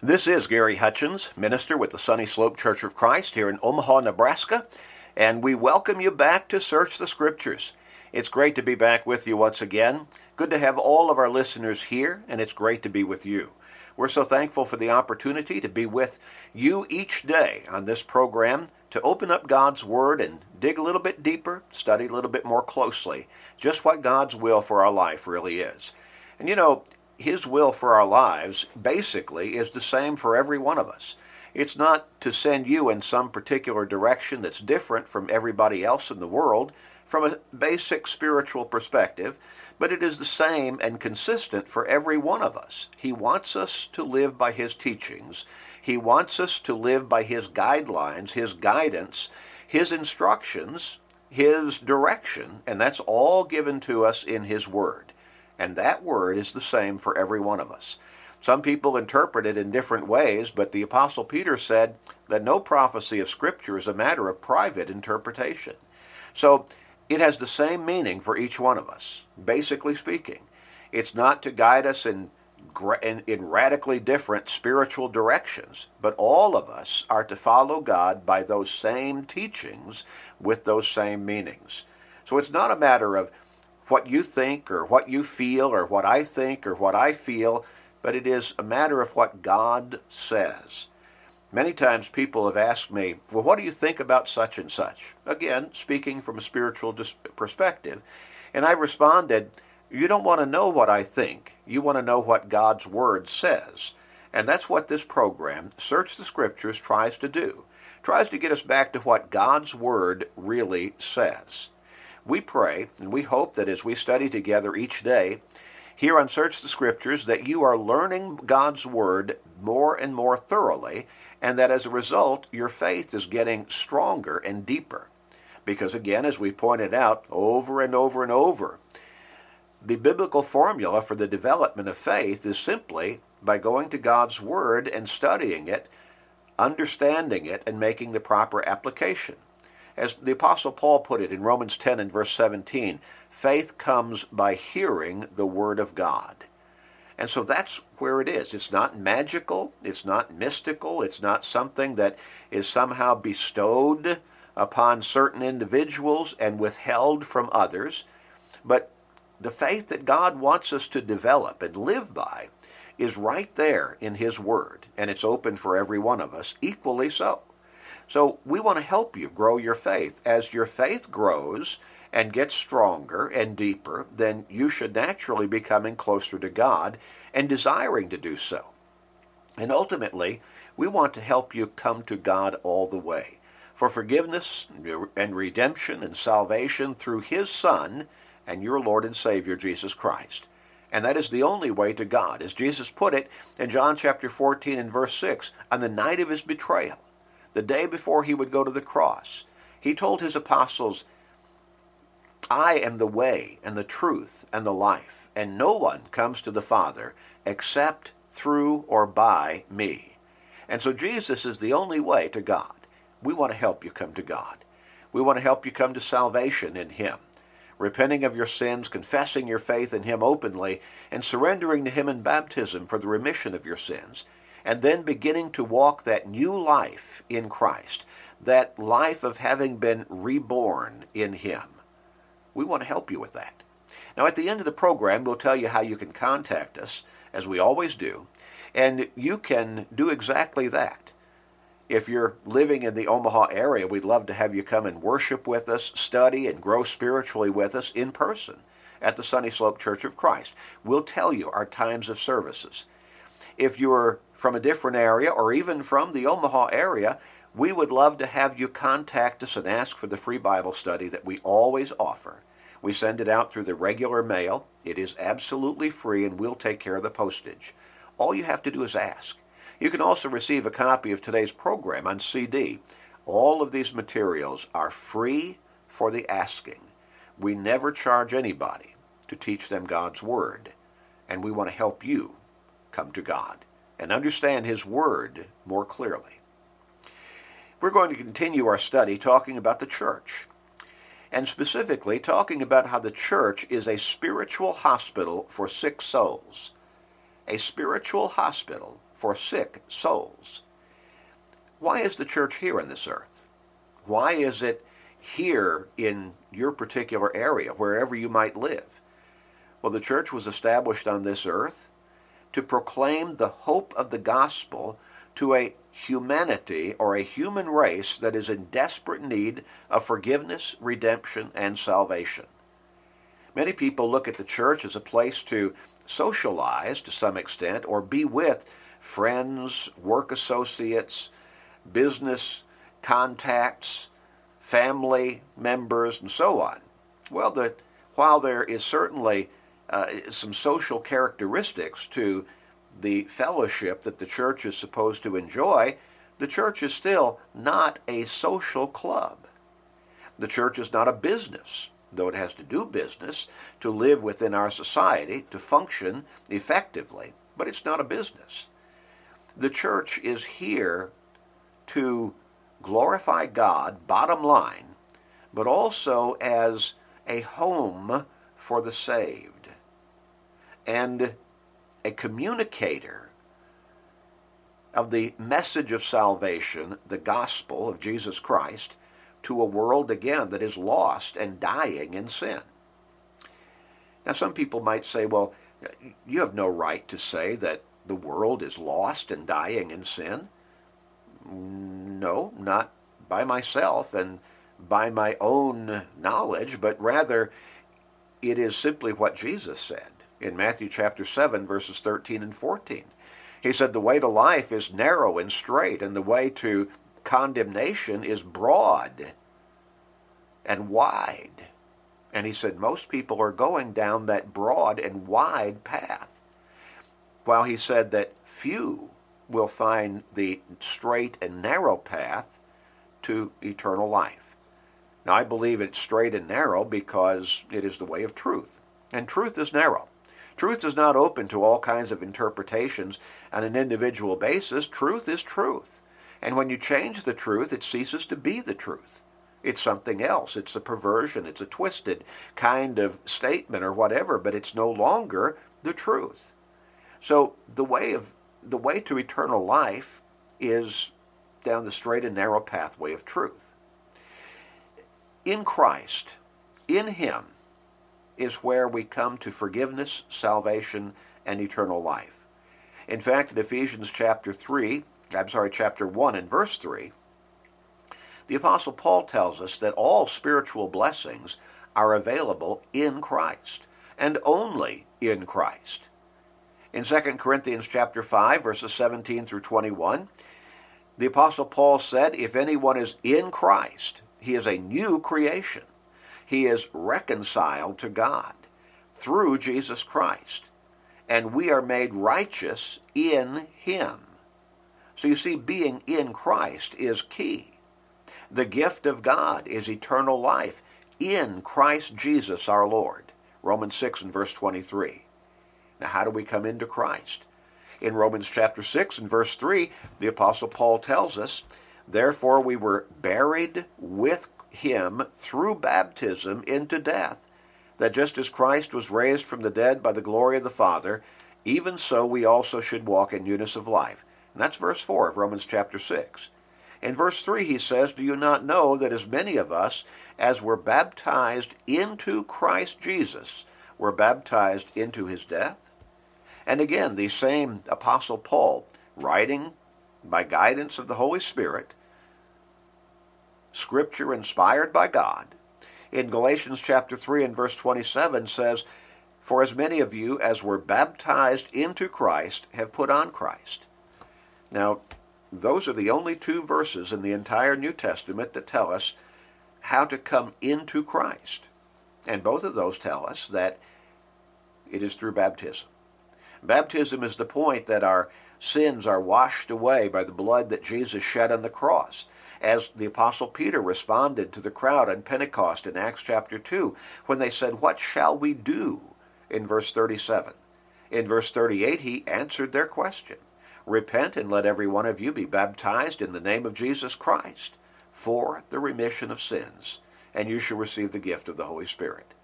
This is Gary Hutchins, minister with the Sunny Slope Church of Christ here in Omaha, Nebraska, and we welcome you back to Search the Scriptures. It's great to be back with you once again. Good to have all of our listeners here, and it's great to be with you. We're so thankful for the opportunity to be with you each day on this program to open up God's Word and dig a little bit deeper, study a little bit more closely just what God's will for our life really is. And you know, his will for our lives basically is the same for every one of us. It's not to send you in some particular direction that's different from everybody else in the world from a basic spiritual perspective, but it is the same and consistent for every one of us. He wants us to live by his teachings. He wants us to live by his guidelines, his guidance, his instructions, his direction, and that's all given to us in his word. And that word is the same for every one of us. Some people interpret it in different ways, but the Apostle Peter said that no prophecy of Scripture is a matter of private interpretation. So it has the same meaning for each one of us, basically speaking. It's not to guide us in, in, in radically different spiritual directions, but all of us are to follow God by those same teachings with those same meanings. So it's not a matter of what you think or what you feel or what I think or what I feel, but it is a matter of what God says. Many times people have asked me, Well, what do you think about such and such? Again, speaking from a spiritual perspective. And I responded, You don't want to know what I think. You want to know what God's Word says. And that's what this program, Search the Scriptures, tries to do. tries to get us back to what God's Word really says. We pray and we hope that as we study together each day here on Search the Scriptures, that you are learning God's Word more and more thoroughly, and that as a result, your faith is getting stronger and deeper. Because again, as we pointed out over and over and over, the biblical formula for the development of faith is simply by going to God's Word and studying it, understanding it, and making the proper application. As the Apostle Paul put it in Romans 10 and verse 17, faith comes by hearing the Word of God. And so that's where it is. It's not magical, it's not mystical, it's not something that is somehow bestowed upon certain individuals and withheld from others. But the faith that God wants us to develop and live by is right there in His Word, and it's open for every one of us, equally so. So we want to help you grow your faith. As your faith grows and gets stronger and deeper, then you should naturally be coming closer to God and desiring to do so. And ultimately, we want to help you come to God all the way for forgiveness and redemption and salvation through His Son and your Lord and Savior, Jesus Christ. And that is the only way to God. As Jesus put it in John chapter 14 and verse 6, on the night of his betrayal, the day before he would go to the cross, he told his apostles, I am the way and the truth and the life, and no one comes to the Father except through or by me. And so Jesus is the only way to God. We want to help you come to God. We want to help you come to salvation in Him, repenting of your sins, confessing your faith in Him openly, and surrendering to Him in baptism for the remission of your sins and then beginning to walk that new life in Christ, that life of having been reborn in Him. We want to help you with that. Now, at the end of the program, we'll tell you how you can contact us, as we always do, and you can do exactly that. If you're living in the Omaha area, we'd love to have you come and worship with us, study, and grow spiritually with us in person at the Sunny Slope Church of Christ. We'll tell you our times of services. If you're from a different area or even from the Omaha area, we would love to have you contact us and ask for the free Bible study that we always offer. We send it out through the regular mail. It is absolutely free and we'll take care of the postage. All you have to do is ask. You can also receive a copy of today's program on CD. All of these materials are free for the asking. We never charge anybody to teach them God's Word, and we want to help you come to God and understand His Word more clearly. We're going to continue our study talking about the church, and specifically talking about how the church is a spiritual hospital for sick souls. A spiritual hospital for sick souls. Why is the church here on this earth? Why is it here in your particular area, wherever you might live? Well, the church was established on this earth to proclaim the hope of the gospel to a humanity or a human race that is in desperate need of forgiveness, redemption, and salvation. Many people look at the church as a place to socialize to some extent or be with friends, work associates, business contacts, family members, and so on. Well, the, while there is certainly uh, some social characteristics to the fellowship that the church is supposed to enjoy, the church is still not a social club. The church is not a business, though it has to do business to live within our society, to function effectively, but it's not a business. The church is here to glorify God, bottom line, but also as a home for the saved and a communicator of the message of salvation, the gospel of Jesus Christ, to a world again that is lost and dying in sin. Now, some people might say, well, you have no right to say that the world is lost and dying in sin. No, not by myself and by my own knowledge, but rather it is simply what Jesus said in Matthew chapter 7, verses 13 and 14. He said, The way to life is narrow and straight, and the way to condemnation is broad and wide. And he said, Most people are going down that broad and wide path. While he said that few will find the straight and narrow path to eternal life. Now, I believe it's straight and narrow because it is the way of truth. And truth is narrow. Truth is not open to all kinds of interpretations on an individual basis. Truth is truth. And when you change the truth, it ceases to be the truth. It's something else. It's a perversion. It's a twisted kind of statement or whatever, but it's no longer the truth. So the way of the way to eternal life is down the straight and narrow pathway of truth. In Christ, in Him, is where we come to forgiveness, salvation, and eternal life. In fact, in Ephesians chapter 3, I'm sorry, chapter 1 and verse 3, the Apostle Paul tells us that all spiritual blessings are available in Christ, and only in Christ. In 2 Corinthians chapter 5, verses 17 through 21, the Apostle Paul said, If anyone is in Christ, he is a new creation. He is reconciled to God through Jesus Christ, and we are made righteous in him. So you see, being in Christ is key. The gift of God is eternal life in Christ Jesus our Lord. Romans 6 and verse 23. Now, how do we come into Christ? In Romans chapter 6 and verse 3, the Apostle Paul tells us, Therefore we were buried with him through baptism into death, that just as Christ was raised from the dead by the glory of the Father, even so we also should walk in newness of life. And that's verse 4 of Romans chapter 6. In verse 3, he says, Do you not know that as many of us as were baptized into Christ Jesus were baptized into his death? And again, the same Apostle Paul, writing by guidance of the Holy Spirit, scripture inspired by God, in Galatians chapter 3 and verse 27 says, For as many of you as were baptized into Christ have put on Christ. Now, those are the only two verses in the entire New Testament that tell us how to come into Christ. And both of those tell us that it is through baptism. Baptism is the point that our sins are washed away by the blood that Jesus shed on the cross. As the Apostle Peter responded to the crowd on Pentecost in Acts chapter 2, when they said, What shall we do? in verse 37. In verse 38, he answered their question Repent and let every one of you be baptized in the name of Jesus Christ for the remission of sins, and you shall receive the gift of the Holy Spirit.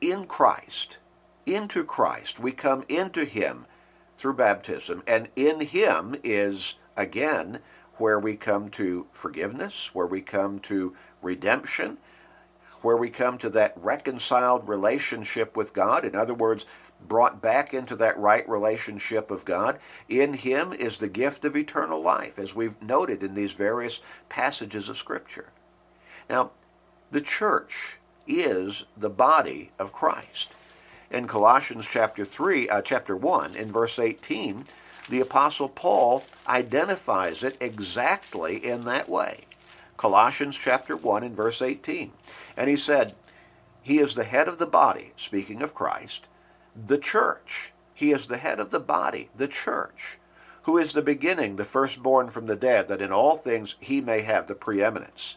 In Christ, into Christ, we come into Him through baptism. And in him is, again, where we come to forgiveness, where we come to redemption, where we come to that reconciled relationship with God. In other words, brought back into that right relationship of God. In him is the gift of eternal life, as we've noted in these various passages of Scripture. Now, the church is the body of Christ. In Colossians chapter 3, uh, chapter 1, in verse 18, the apostle Paul identifies it exactly in that way. Colossians chapter 1 in verse 18. And he said, He is the head of the body, speaking of Christ, the church. He is the head of the body, the church, who is the beginning, the firstborn from the dead, that in all things he may have the preeminence.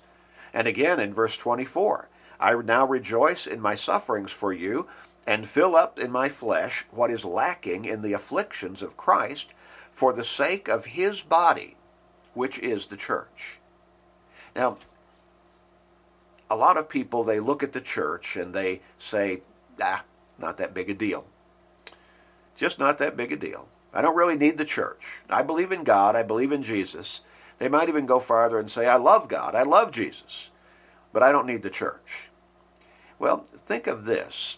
And again in verse 24, I now rejoice in my sufferings for you, and fill up in my flesh what is lacking in the afflictions of Christ for the sake of his body, which is the church. Now, a lot of people, they look at the church and they say, ah, not that big a deal. Just not that big a deal. I don't really need the church. I believe in God. I believe in Jesus. They might even go farther and say, I love God. I love Jesus. But I don't need the church. Well, think of this.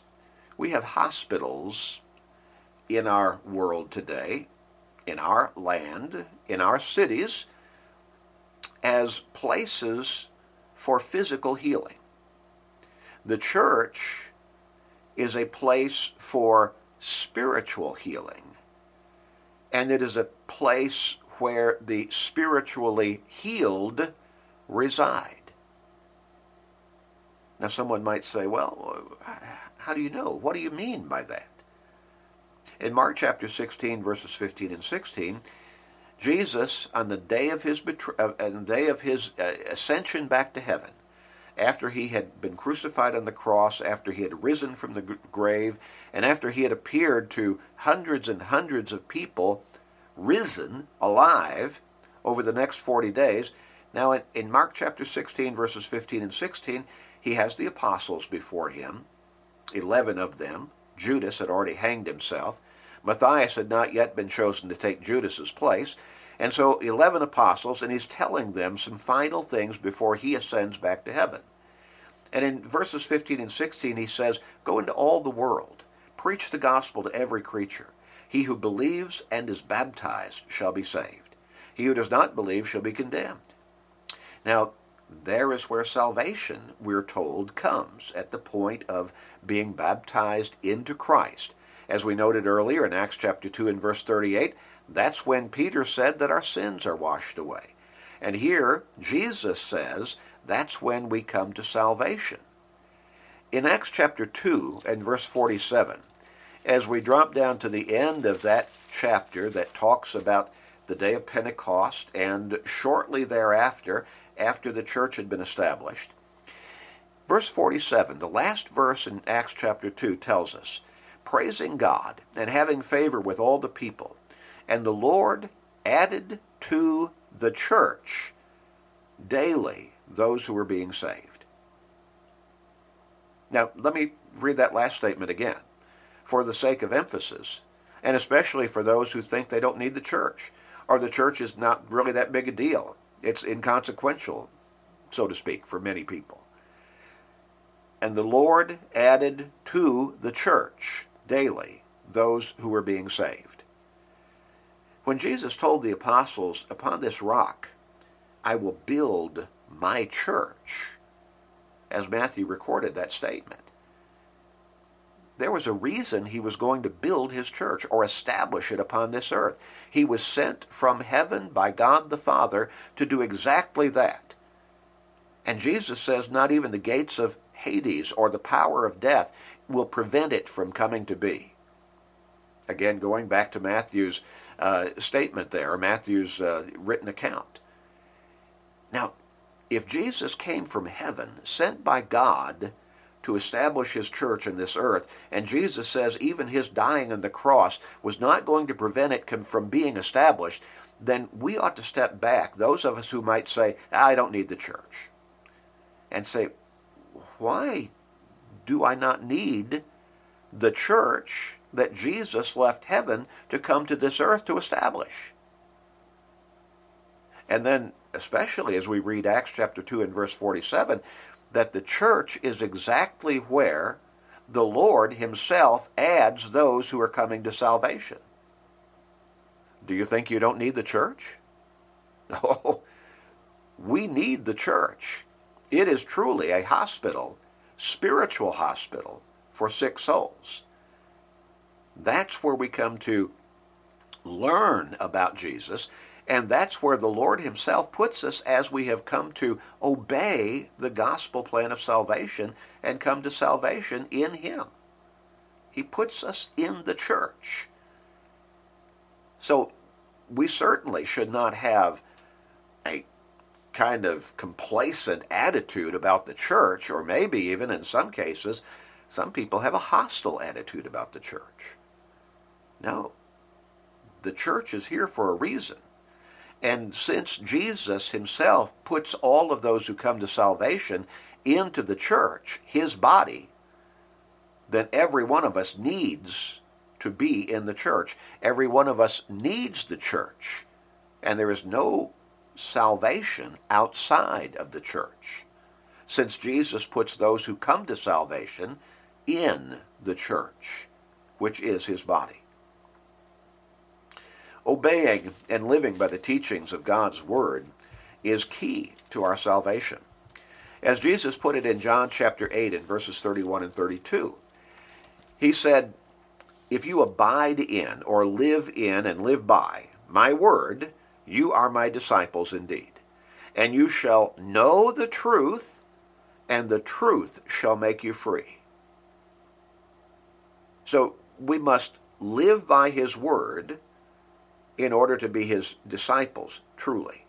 We have hospitals in our world today, in our land, in our cities, as places for physical healing. The church is a place for spiritual healing. And it is a place where the spiritually healed reside. Now, someone might say, well, how do you know? What do you mean by that? In Mark chapter 16, verses 15 and 16, Jesus, on the day of his, betray- uh, on the day of his uh, ascension back to heaven, after he had been crucified on the cross, after he had risen from the grave, and after he had appeared to hundreds and hundreds of people, risen alive over the next 40 days. Now, in, in Mark chapter 16, verses 15 and 16, he has the apostles before him, 11 of them. Judas had already hanged himself. Matthias had not yet been chosen to take Judas's place. And so 11 apostles, and he's telling them some final things before he ascends back to heaven. And in verses 15 and 16, he says, Go into all the world, preach the gospel to every creature. He who believes and is baptized shall be saved. He who does not believe shall be condemned. Now, there is where salvation, we're told, comes at the point of being baptized into Christ. As we noted earlier in Acts chapter 2 and verse 38, that's when Peter said that our sins are washed away. And here, Jesus says that's when we come to salvation. In Acts chapter 2 and verse 47, as we drop down to the end of that chapter that talks about the day of Pentecost and shortly thereafter, after the church had been established, verse 47, the last verse in Acts chapter 2 tells us, praising God and having favor with all the people, and the Lord added to the church daily those who were being saved. Now, let me read that last statement again for the sake of emphasis, and especially for those who think they don't need the church, or the church is not really that big a deal. It's inconsequential, so to speak, for many people. And the Lord added to the church daily those who were being saved. When Jesus told the apostles, Upon this rock I will build my church, as Matthew recorded that statement, there was a reason he was going to build his church or establish it upon this earth. He was sent from heaven by God the Father to do exactly that. And Jesus says, Not even the gates of Hades or the power of death will prevent it from coming to be. Again, going back to Matthew's uh, statement there, Matthew's uh, written account. Now, if Jesus came from heaven, sent by God to establish his church in this earth, and Jesus says even his dying on the cross was not going to prevent it from being established, then we ought to step back, those of us who might say, I don't need the church, and say, why do I not need the church that Jesus left heaven to come to this earth to establish. And then, especially as we read Acts chapter 2 and verse 47, that the church is exactly where the Lord himself adds those who are coming to salvation. Do you think you don't need the church? No. We need the church. It is truly a hospital, spiritual hospital for sick souls. That's where we come to learn about Jesus, and that's where the Lord Himself puts us as we have come to obey the gospel plan of salvation and come to salvation in Him. He puts us in the church. So we certainly should not have a kind of complacent attitude about the church, or maybe even in some cases, some people have a hostile attitude about the church. No, the church is here for a reason. And since Jesus himself puts all of those who come to salvation into the church, his body, then every one of us needs to be in the church. Every one of us needs the church. And there is no salvation outside of the church, since Jesus puts those who come to salvation in the church, which is his body. Obeying and living by the teachings of God's Word is key to our salvation. As Jesus put it in John chapter 8 in verses 31 and 32, he said, If you abide in or live in and live by my word, you are my disciples indeed. And you shall know the truth, and the truth shall make you free. So we must live by his word in order to be his disciples, truly.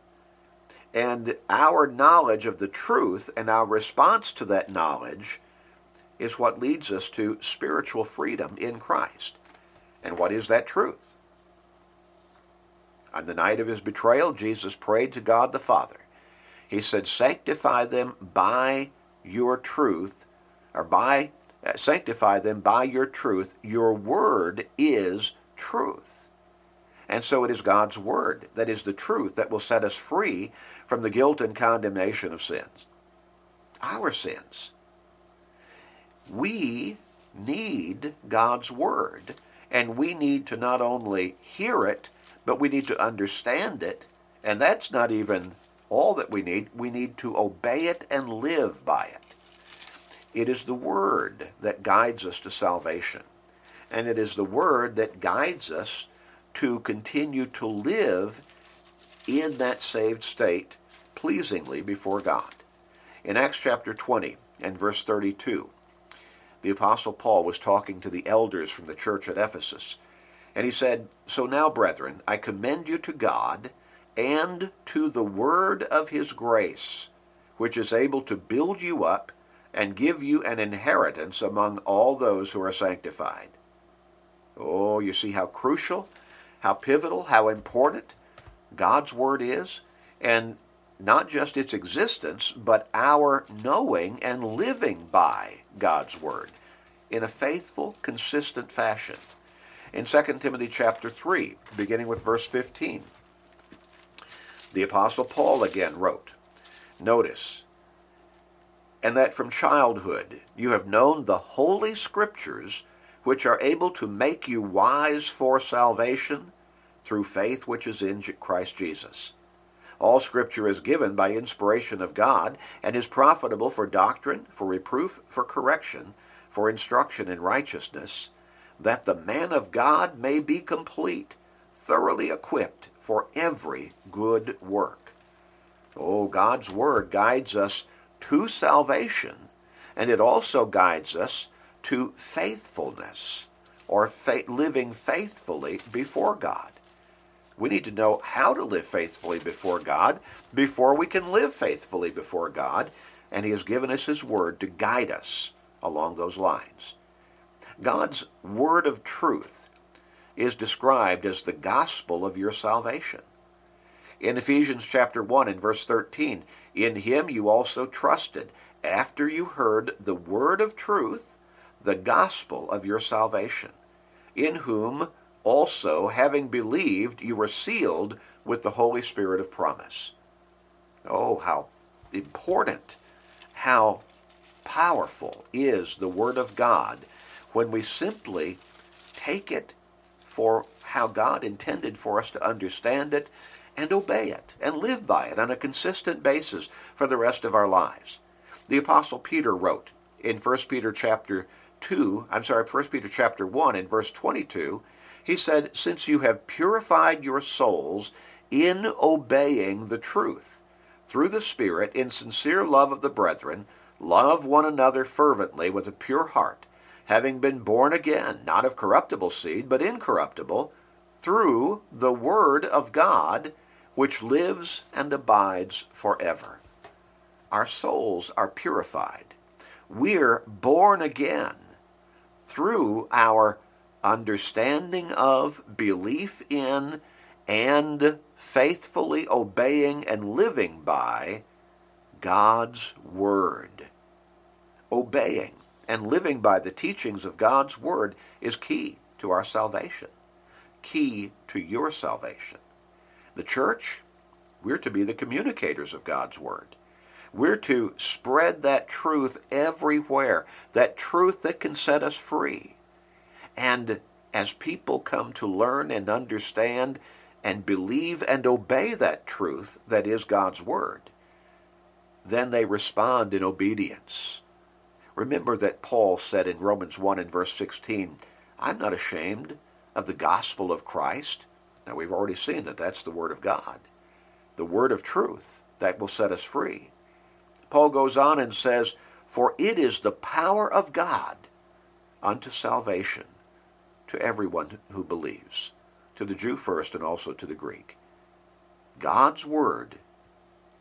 And our knowledge of the truth and our response to that knowledge is what leads us to spiritual freedom in Christ. And what is that truth? On the night of his betrayal, Jesus prayed to God the Father. He said, Sanctify them by your truth, or by, uh, sanctify them by your truth. Your word is truth. And so it is God's word that is the truth that will set us free from the guilt and condemnation of sins. Our sins. We need God's word, and we need to not only hear it, but we need to understand it, and that's not even all that we need. We need to obey it and live by it. It is the Word that guides us to salvation, and it is the Word that guides us to continue to live in that saved state pleasingly before God. In Acts chapter 20 and verse 32, the Apostle Paul was talking to the elders from the church at Ephesus, and he said, So now, brethren, I commend you to God and to the word of his grace, which is able to build you up and give you an inheritance among all those who are sanctified. Oh, you see how crucial how pivotal, how important God's Word is, and not just its existence, but our knowing and living by God's Word in a faithful, consistent fashion. In 2 Timothy chapter 3, beginning with verse 15, the Apostle Paul again wrote, Notice, and that from childhood you have known the holy scriptures which are able to make you wise for salvation through faith which is in Christ Jesus. All Scripture is given by inspiration of God and is profitable for doctrine, for reproof, for correction, for instruction in righteousness, that the man of God may be complete, thoroughly equipped for every good work. Oh, God's Word guides us to salvation, and it also guides us to faithfulness or fa- living faithfully before God. We need to know how to live faithfully before God before we can live faithfully before God, and He has given us His Word to guide us along those lines. God's Word of truth is described as the gospel of your salvation. In Ephesians chapter 1 and verse 13, in him you also trusted after you heard the word of truth, the gospel of your salvation, in whom also, having believed, you were sealed with the Holy Spirit of promise. Oh, how important, how powerful is the Word of God when we simply take it for how God intended for us to understand it and obey it and live by it on a consistent basis for the rest of our lives. The apostle Peter wrote in 1 Peter chapter 2, I'm sorry, 1 Peter chapter 1 in verse 22, he said, "Since you have purified your souls in obeying the truth, through the Spirit in sincere love of the brethren, love one another fervently with a pure heart, having been born again, not of corruptible seed, but incorruptible, through the word of God, which lives and abides forever. Our souls are purified. We're born again through our understanding of, belief in, and faithfully obeying and living by God's Word. Obeying and living by the teachings of God's Word is key to our salvation, key to your salvation. The church, we're to be the communicators of God's Word. We're to spread that truth everywhere, that truth that can set us free. And as people come to learn and understand and believe and obey that truth that is God's Word, then they respond in obedience. Remember that Paul said in Romans 1 and verse 16, I'm not ashamed of the gospel of Christ. Now we've already seen that that's the Word of God, the Word of truth that will set us free. Paul goes on and says, For it is the power of God unto salvation to everyone who believes, to the Jew first and also to the Greek. God's Word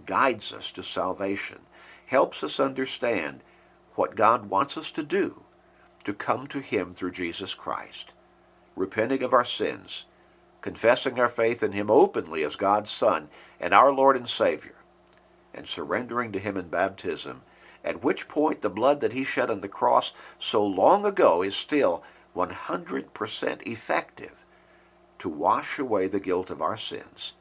guides us to salvation, helps us understand what God wants us to do to come to Him through Jesus Christ, repenting of our sins, confessing our faith in Him openly as God's Son and our Lord and Savior, and surrendering to Him in baptism, at which point the blood that He shed on the cross so long ago is still 100% effective to wash away the guilt of our sins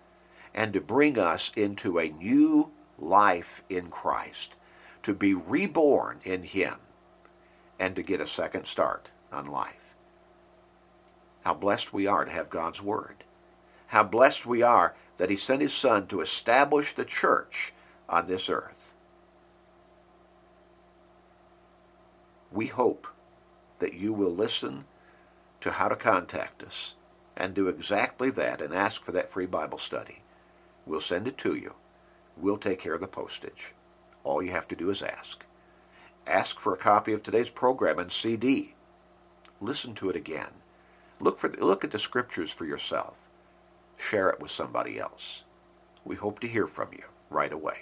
and to bring us into a new life in Christ, to be reborn in Him, and to get a second start on life. How blessed we are to have God's Word. How blessed we are that He sent His Son to establish the church on this earth. We hope that you will listen to how to contact us and do exactly that and ask for that free Bible study. We'll send it to you. We'll take care of the postage. All you have to do is ask. Ask for a copy of today's program and CD. Listen to it again. Look, for the, look at the scriptures for yourself. Share it with somebody else. We hope to hear from you right away.